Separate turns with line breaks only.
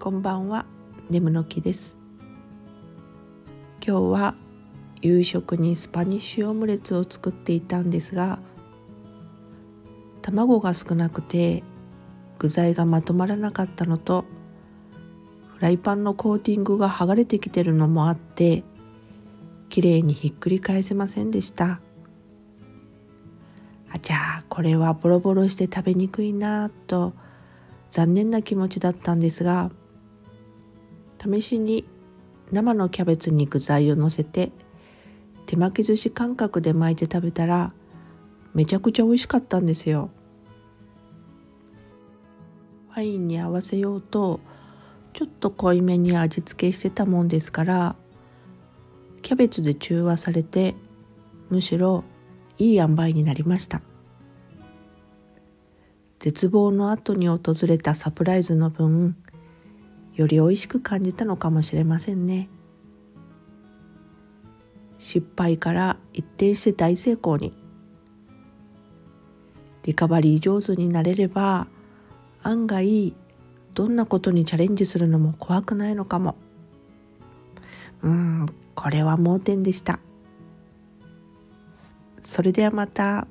こんばんは。眠の木です。今日は夕食にスパニッシュオムレツを作っていたんですが卵が少なくて具材がまとまらなかったのとフライパンのコーティングが剥がれてきてるのもあってきれいにひっくり返せませんでした。あじゃあこれはボロボロして食べにくいなと残念な気持ちだったんですが試しに生のキャベツに具材をのせて手巻き寿司感覚で巻いて食べたらめちゃくちゃ美味しかったんですよ。ワインに合わせようとちょっと濃いめに味付けしてたもんですからキャベツで中和されてむしろいい塩梅になりました。絶望の後に訪れたサプライズの分より美味しく感じたのかもしれませんね。失敗から一転して大成功に。リカバリー上手になれれば案外どんなことにチャレンジするのも怖くないのかも。うんこれは盲点でした。それではまた。